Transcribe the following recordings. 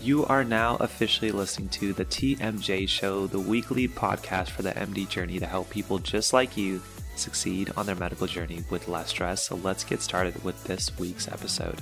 You are now officially listening to the TMJ Show, the weekly podcast for the MD journey to help people just like you succeed on their medical journey with less stress. So let's get started with this week's episode.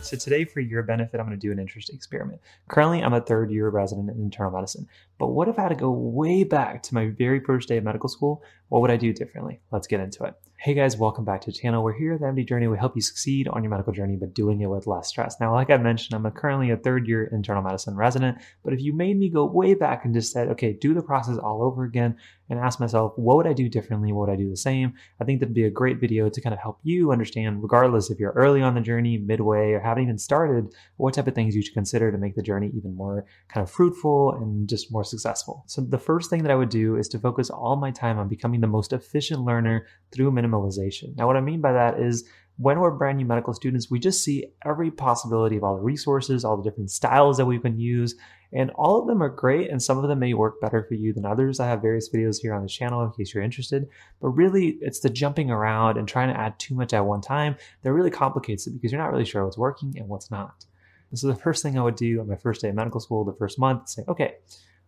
So today, for your benefit, I'm going to do an interesting experiment. Currently, I'm a third year resident in internal medicine. But what if I had to go way back to my very first day of medical school? What would I do differently? Let's get into it. Hey guys, welcome back to the channel. We're here at the MD Journey. We help you succeed on your medical journey, but doing it with less stress. Now, like I mentioned, I'm a currently a third year internal medicine resident, but if you made me go way back and just said, okay, do the process all over again and ask myself, what would I do differently? What would I do the same? I think that'd be a great video to kind of help you understand, regardless if you're early on the journey, midway, or haven't even started, what type of things you should consider to make the journey even more kind of fruitful and just more successful. So the first thing that I would do is to focus all my time on becoming the most efficient learner through minimalization. Now, what I mean by that is when we're brand new medical students, we just see every possibility of all the resources, all the different styles that we can use, and all of them are great, and some of them may work better for you than others. I have various videos here on the channel in case you're interested, but really it's the jumping around and trying to add too much at one time that really complicates it because you're not really sure what's working and what's not. And so the first thing I would do on my first day of medical school, the first month, say, okay,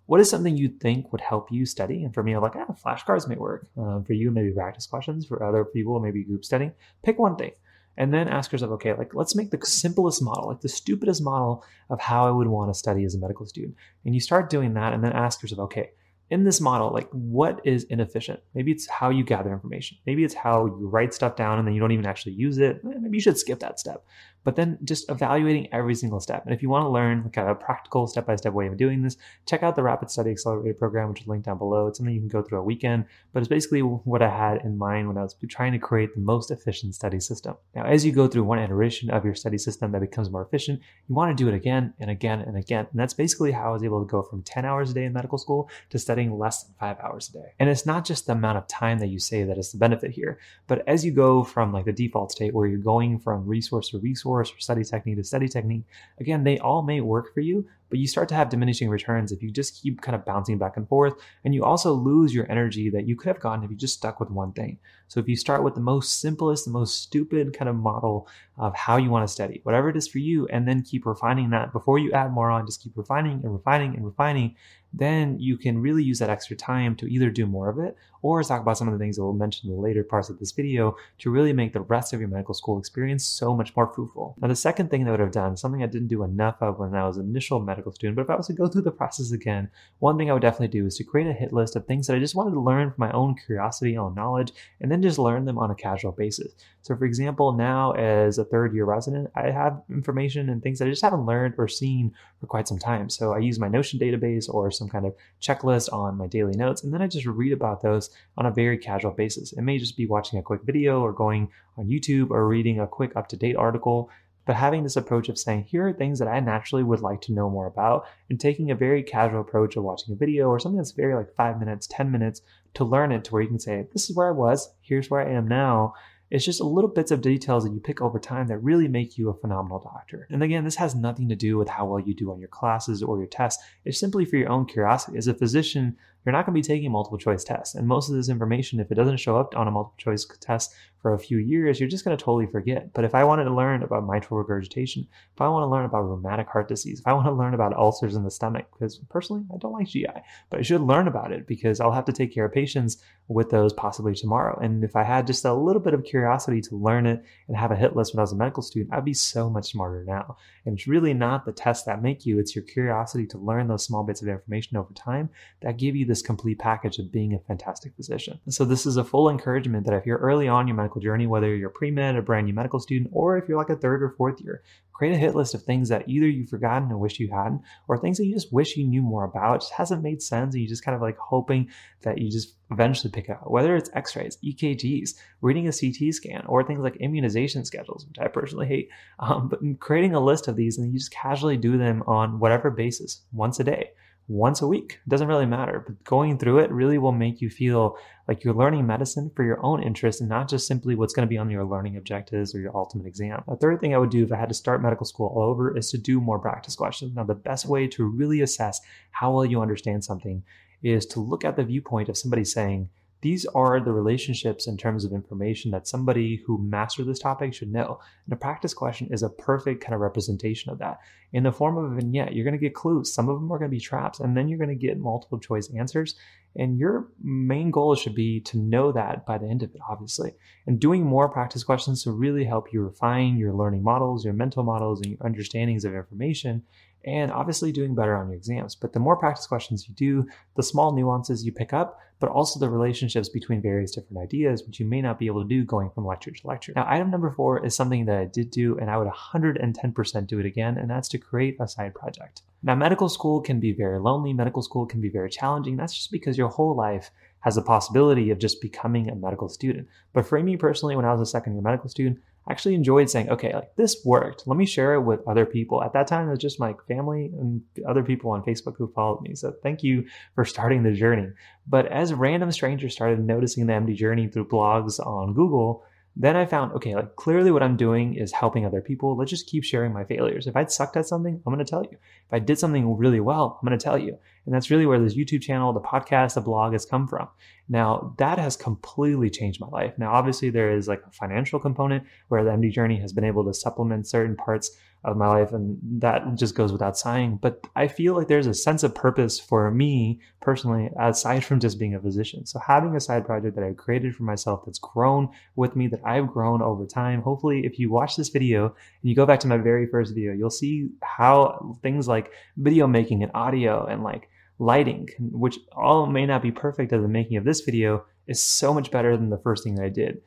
what is something you think would help you study? And for me, I'm like, ah, flashcards may work. Um, for you, maybe practice questions. For other people, maybe group studying. Pick one thing. And then ask yourself, okay, like let's make the simplest model, like the stupidest model of how I would want to study as a medical student. And you start doing that and then ask yourself, okay, in this model, like what is inefficient? Maybe it's how you gather information. Maybe it's how you write stuff down and then you don't even actually use it. Maybe you should skip that step but then just evaluating every single step. And if you want to learn kind of a practical step by step way of doing this, check out the Rapid Study Accelerator program, which is linked down below. It's something you can go through a weekend, but it's basically what I had in mind when I was trying to create the most efficient study system. Now, as you go through one iteration of your study system that becomes more efficient, you want to do it again and again and again. And that's basically how I was able to go from 10 hours a day in medical school to studying less than five hours a day. And it's not just the amount of time that you save that is the benefit here, but as you go from like the default state where you're going from resource to resource or study technique to study technique, again, they all may work for you, but you start to have diminishing returns if you just keep kind of bouncing back and forth. And you also lose your energy that you could have gotten if you just stuck with one thing. So if you start with the most simplest, the most stupid kind of model of how you want to study, whatever it is for you, and then keep refining that before you add more on, just keep refining and refining and refining, then you can really use that extra time to either do more of it or talk about some of the things that we'll mention in the later parts of this video to really make the rest of your medical school experience so much more fruitful. Now, the second thing that I would have done, something I didn't do enough of when I was initial medical student, but if I was to go through the process again, one thing I would definitely do is to create a hit list of things that I just wanted to learn from my own curiosity and knowledge, and then just learn them on a casual basis. So, for example, now as a third year resident, I have information and things that I just haven't learned or seen for quite some time. So, I use my Notion database or some kind of checklist on my daily notes, and then I just read about those on a very casual basis. It may just be watching a quick video or going on YouTube or reading a quick up to date article. But having this approach of saying, here are things that I naturally would like to know more about, and taking a very casual approach of watching a video or something that's very like five minutes, 10 minutes to learn it to where you can say, this is where I was, here's where I am now. It's just little bits of details that you pick over time that really make you a phenomenal doctor. And again, this has nothing to do with how well you do on your classes or your tests. It's simply for your own curiosity. As a physician, you're not going to be taking multiple choice tests. And most of this information, if it doesn't show up on a multiple choice test for a few years, you're just going to totally forget. But if I wanted to learn about mitral regurgitation, if I want to learn about rheumatic heart disease, if I want to learn about ulcers in the stomach, because personally I don't like GI, but I should learn about it because I'll have to take care of patients with those possibly tomorrow. And if I had just a little bit of curiosity to learn it and have a hit list when I was a medical student, I'd be so much smarter now. And it's really not the tests that make you, it's your curiosity to learn those small bits of information over time that give you this complete package of being a fantastic physician. So this is a full encouragement that if you're early on your medical journey, whether you're pre-med, a brand new medical student, or if you're like a third or fourth year, create a hit list of things that either you've forgotten or wish you hadn't, or things that you just wish you knew more about. It just hasn't made sense. And you just kind of like hoping that you just eventually pick out, whether it's x-rays, EKGs, reading a CT scan, or things like immunization schedules, which I personally hate. Um, but creating a list of these and you just casually do them on whatever basis once a day once a week. It doesn't really matter, but going through it really will make you feel like you're learning medicine for your own interest and not just simply what's going to be on your learning objectives or your ultimate exam. A third thing I would do if I had to start medical school all over is to do more practice questions. Now, the best way to really assess how well you understand something is to look at the viewpoint of somebody saying, these are the relationships in terms of information that somebody who mastered this topic should know. And a practice question is a perfect kind of representation of that. in the form of a vignette. You're going to get clues. Some of them are going to be traps, and then you're going to get multiple choice answers. And your main goal should be to know that by the end of it, obviously. And doing more practice questions to really help you refine your learning models, your mental models, and your understandings of information and obviously doing better on your exams. But the more practice questions you do, the small nuances you pick up, but also the relationships between various different ideas, which you may not be able to do going from lecture to lecture. Now, item number four is something that I did do, and I would 110% do it again, and that's to create a side project. Now, medical school can be very lonely, medical school can be very challenging. That's just because your whole life has the possibility of just becoming a medical student. But for me personally, when I was a second year medical student, actually enjoyed saying, okay, like this worked. Let me share it with other people. At that time, it was just my family and other people on Facebook who followed me. So thank you for starting the journey. But as random strangers started noticing the MD journey through blogs on Google, then I found, okay, like clearly what I'm doing is helping other people. Let's just keep sharing my failures. If I'd sucked at something, I'm going to tell you. If I did something really well, I'm going to tell you. And that's really where this YouTube channel, the podcast, the blog has come from. Now, that has completely changed my life. Now, obviously, there is like a financial component where the MD journey has been able to supplement certain parts of my life, and that just goes without saying. But I feel like there's a sense of purpose for me personally, aside from just being a physician. So, having a side project that I created for myself that's grown with me, that I've grown over time. Hopefully, if you watch this video and you go back to my very first video, you'll see how things like video making and audio and like lighting, which all may not be perfect as the making of this video, is so much better than the first thing that I did.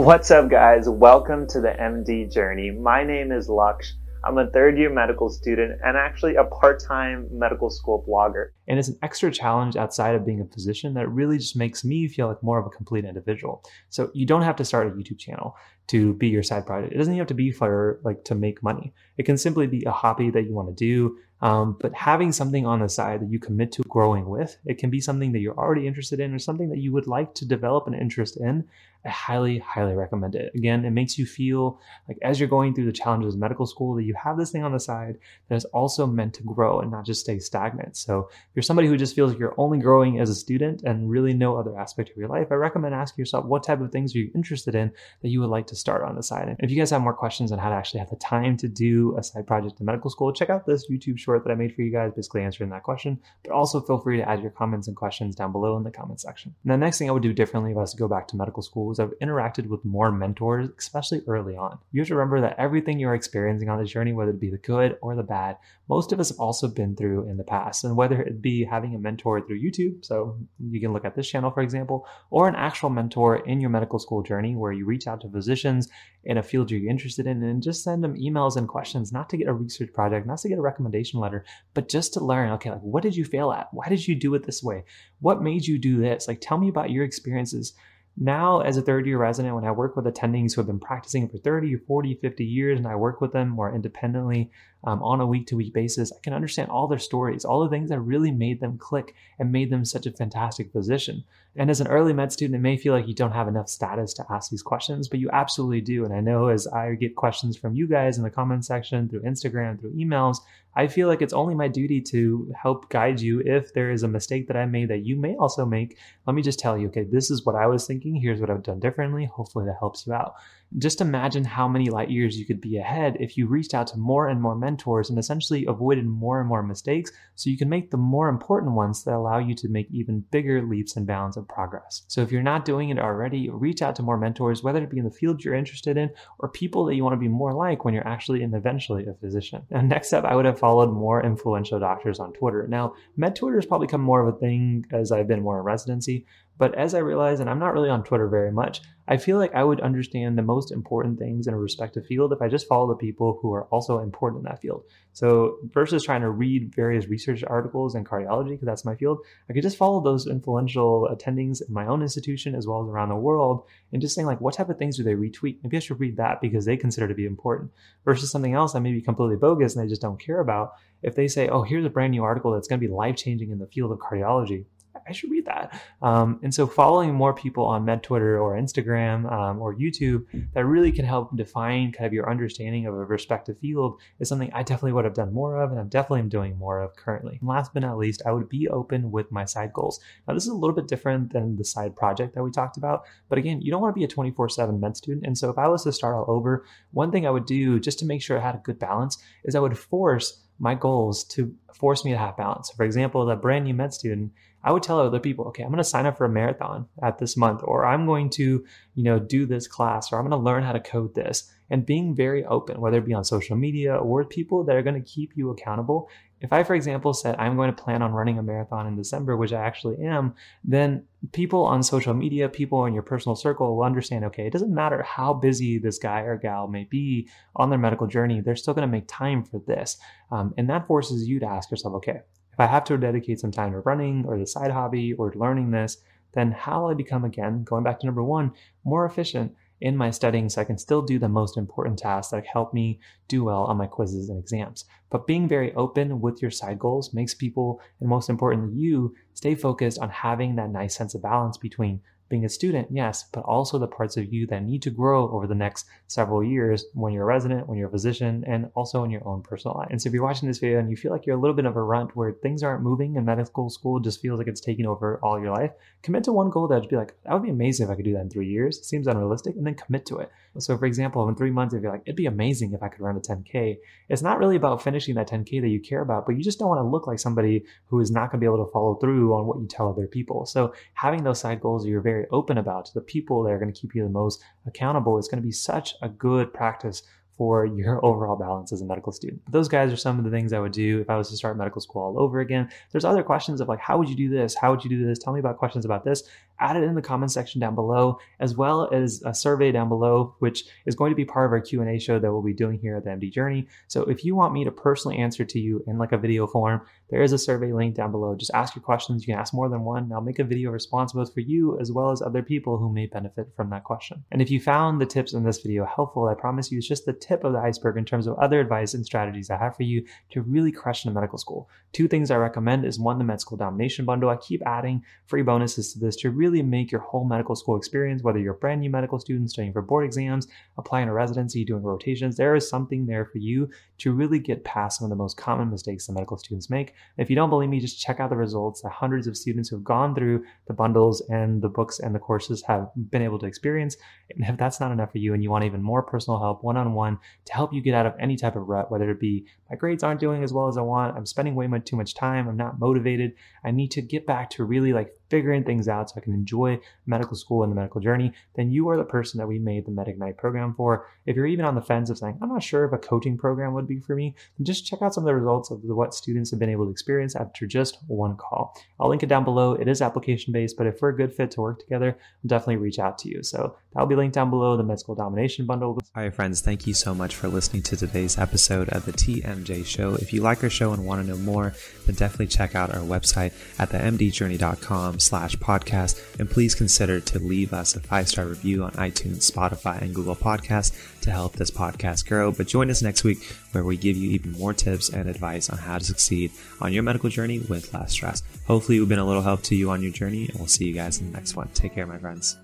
What's up, guys? Welcome to the MD journey. My name is Laksh. I'm a third year medical student and actually a part time medical school blogger. And it's an extra challenge outside of being a physician that really just makes me feel like more of a complete individual. So you don't have to start a YouTube channel to be your side project. It doesn't even have to be for like to make money. It can simply be a hobby that you want to do. Um, but having something on the side that you commit to growing with, it can be something that you're already interested in or something that you would like to develop an interest in. I highly, highly recommend it. Again, it makes you feel like as you're going through the challenges of medical school that you have this thing on the side that is also meant to grow and not just stay stagnant. So if you're somebody who just feels like you're only growing as a student and really no other aspect of your life, I recommend asking yourself what type of things are you interested in that you would like to start on the side. And if you guys have more questions on how to actually have the time to do a side project in medical school, check out this YouTube short that I made for you guys, basically answering that question. But also feel free to add your comments and questions down below in the comment section. The next thing I would do differently if I was to go back to medical school was I've interacted with more mentors, especially early on. You have to remember that everything you're experiencing on this journey, whether it be the good or the bad, most of us have also been through in the past. And whether it be having a mentor through YouTube, so you can look at this channel, for example, or an actual mentor in your medical school journey where you reach out to physicians in a field you're interested in and just send them emails and questions, not to get a research project, not to get a recommendation letter, but just to learn, okay, like what did you fail at? Why did you do it this way? What made you do this? Like tell me about your experiences now as a third year resident when i work with attendings who have been practicing for 30 40 50 years and i work with them more independently um, on a week to week basis i can understand all their stories all the things that really made them click and made them such a fantastic physician and as an early med student it may feel like you don't have enough status to ask these questions but you absolutely do and i know as i get questions from you guys in the comment section through instagram through emails I feel like it's only my duty to help guide you if there is a mistake that I made that you may also make. Let me just tell you, okay, this is what I was thinking. Here's what I've done differently. Hopefully that helps you out. Just imagine how many light years you could be ahead if you reached out to more and more mentors and essentially avoided more and more mistakes so you can make the more important ones that allow you to make even bigger leaps and bounds of progress. So if you're not doing it already, reach out to more mentors, whether it be in the field you're interested in or people that you want to be more like when you're actually and eventually a physician. And next up, I would have followed more influential doctors on Twitter. Now, med Twitter has probably become more of a thing as I've been more in residency, but as I realize, and I'm not really on Twitter very much, I feel like I would understand the most important things in a respective field if I just follow the people who are also important in that field. So versus trying to read various research articles in cardiology, because that's my field, I could just follow those influential attendings in my own institution as well as around the world and just saying like, what type of things do they retweet? Maybe I should read that because they consider to be important versus something else that may be completely bogus and I just don't care about. If they say, oh, here's a brand new article that's going to be life changing in the field of cardiology, I should read that. Um, and so following more people on Med Twitter or Instagram um, or YouTube that really can help define kind of your understanding of a respective field is something I definitely would have done more of, and I'm definitely doing more of currently. And last but not least, I would be open with my side goals. Now, this is a little bit different than the side project that we talked about, but again, you don't want to be a 24 7 med student. And so if I was to start all over, one thing I would do just to make sure I had a good balance is I would force my goals to force me to have balance. So for example, as a brand new med student, I would tell other people, okay, I'm going to sign up for a marathon at this month, or I'm going to, you know, do this class, or I'm going to learn how to code this. And being very open, whether it be on social media or with people that are going to keep you accountable. If I, for example, said I'm going to plan on running a marathon in December, which I actually am, then people on social media, people in your personal circle will understand, okay, it doesn't matter how busy this guy or gal may be on their medical journey, they're still going to make time for this. Um, and that forces you to ask yourself, okay, if I have to dedicate some time to running or the side hobby or learning this, then how will I become, again, going back to number one, more efficient in my studying so I can still do the most important tasks that help me do well on my quizzes and exams. But being very open with your side goals makes people, and most importantly, you, stay focused on having that nice sense of balance between being a student, yes, but also the parts of you that need to grow over the next several years when you're a resident, when you're a physician, and also in your own personal life. And so if you're watching this video and you feel like you're a little bit of a runt where things aren't moving and medical school just feels like it's taking over all your life, commit to one goal that would be like, that would be amazing if I could do that in three years. It seems unrealistic, and then commit to it. So for example, in three months, if you're like, it'd be amazing if I could run a 10K, it's not really about finishing that 10K that you care about, but you just don't want to look like somebody who is not going to be able to follow through on what you tell other people. So having those side goals you're very open about to the people that are going to keep you the most accountable is going to be such a good practice for your overall balance as a medical student. But those guys are some of the things I would do if I was to start medical school all over again. There's other questions of like, how would you do this? How would you do this? Tell me about questions about this. Add it in the comment section down below, as well as a survey down below, which is going to be part of our Q&A show that we'll be doing here at the MD Journey. So if you want me to personally answer to you in like a video form, there is a survey link down below. Just ask your questions. You can ask more than one. I'll make a video response both for you as well as other people who may benefit from that question. And if you found the tips in this video helpful, I promise you it's just the tip of the iceberg in terms of other advice and strategies I have for you to really crush in medical school. Two things I recommend is one, the med school domination bundle. I keep adding free bonuses to this to really make your whole medical school experience, whether you're a brand new medical student studying for board exams, applying to residency, doing rotations, there is something there for you to really get past some of the most common mistakes that medical students make. If you don't believe me, just check out the results that hundreds of students who have gone through the bundles and the books and the courses have been able to experience. And if that's not enough for you and you want even more personal help one on one to help you get out of any type of rut, whether it be my grades aren't doing as well as I want, I'm spending way too much time, I'm not motivated, I need to get back to really like figuring things out so I can enjoy medical school and the medical journey, then you are the person that we made the MedIgnite program for. If you're even on the fence of saying, I'm not sure if a coaching program would be for me, then just check out some of the results of what students have been able to experience after just one call. I'll link it down below. It is application based, but if we're a good fit to work together, I'll definitely reach out to you. So that'll be linked down below the Med School Domination Bundle. All right, friends, thank you so much for listening to today's episode of the TMJ Show. If you like our show and want to know more, then definitely check out our website at themdjourney.com slash podcast and please consider to leave us a five star review on iTunes, Spotify, and Google Podcasts to help this podcast grow. But join us next week where we give you even more tips and advice on how to succeed on your medical journey with less stress. Hopefully, we've been a little help to you on your journey, and we'll see you guys in the next one. Take care, my friends.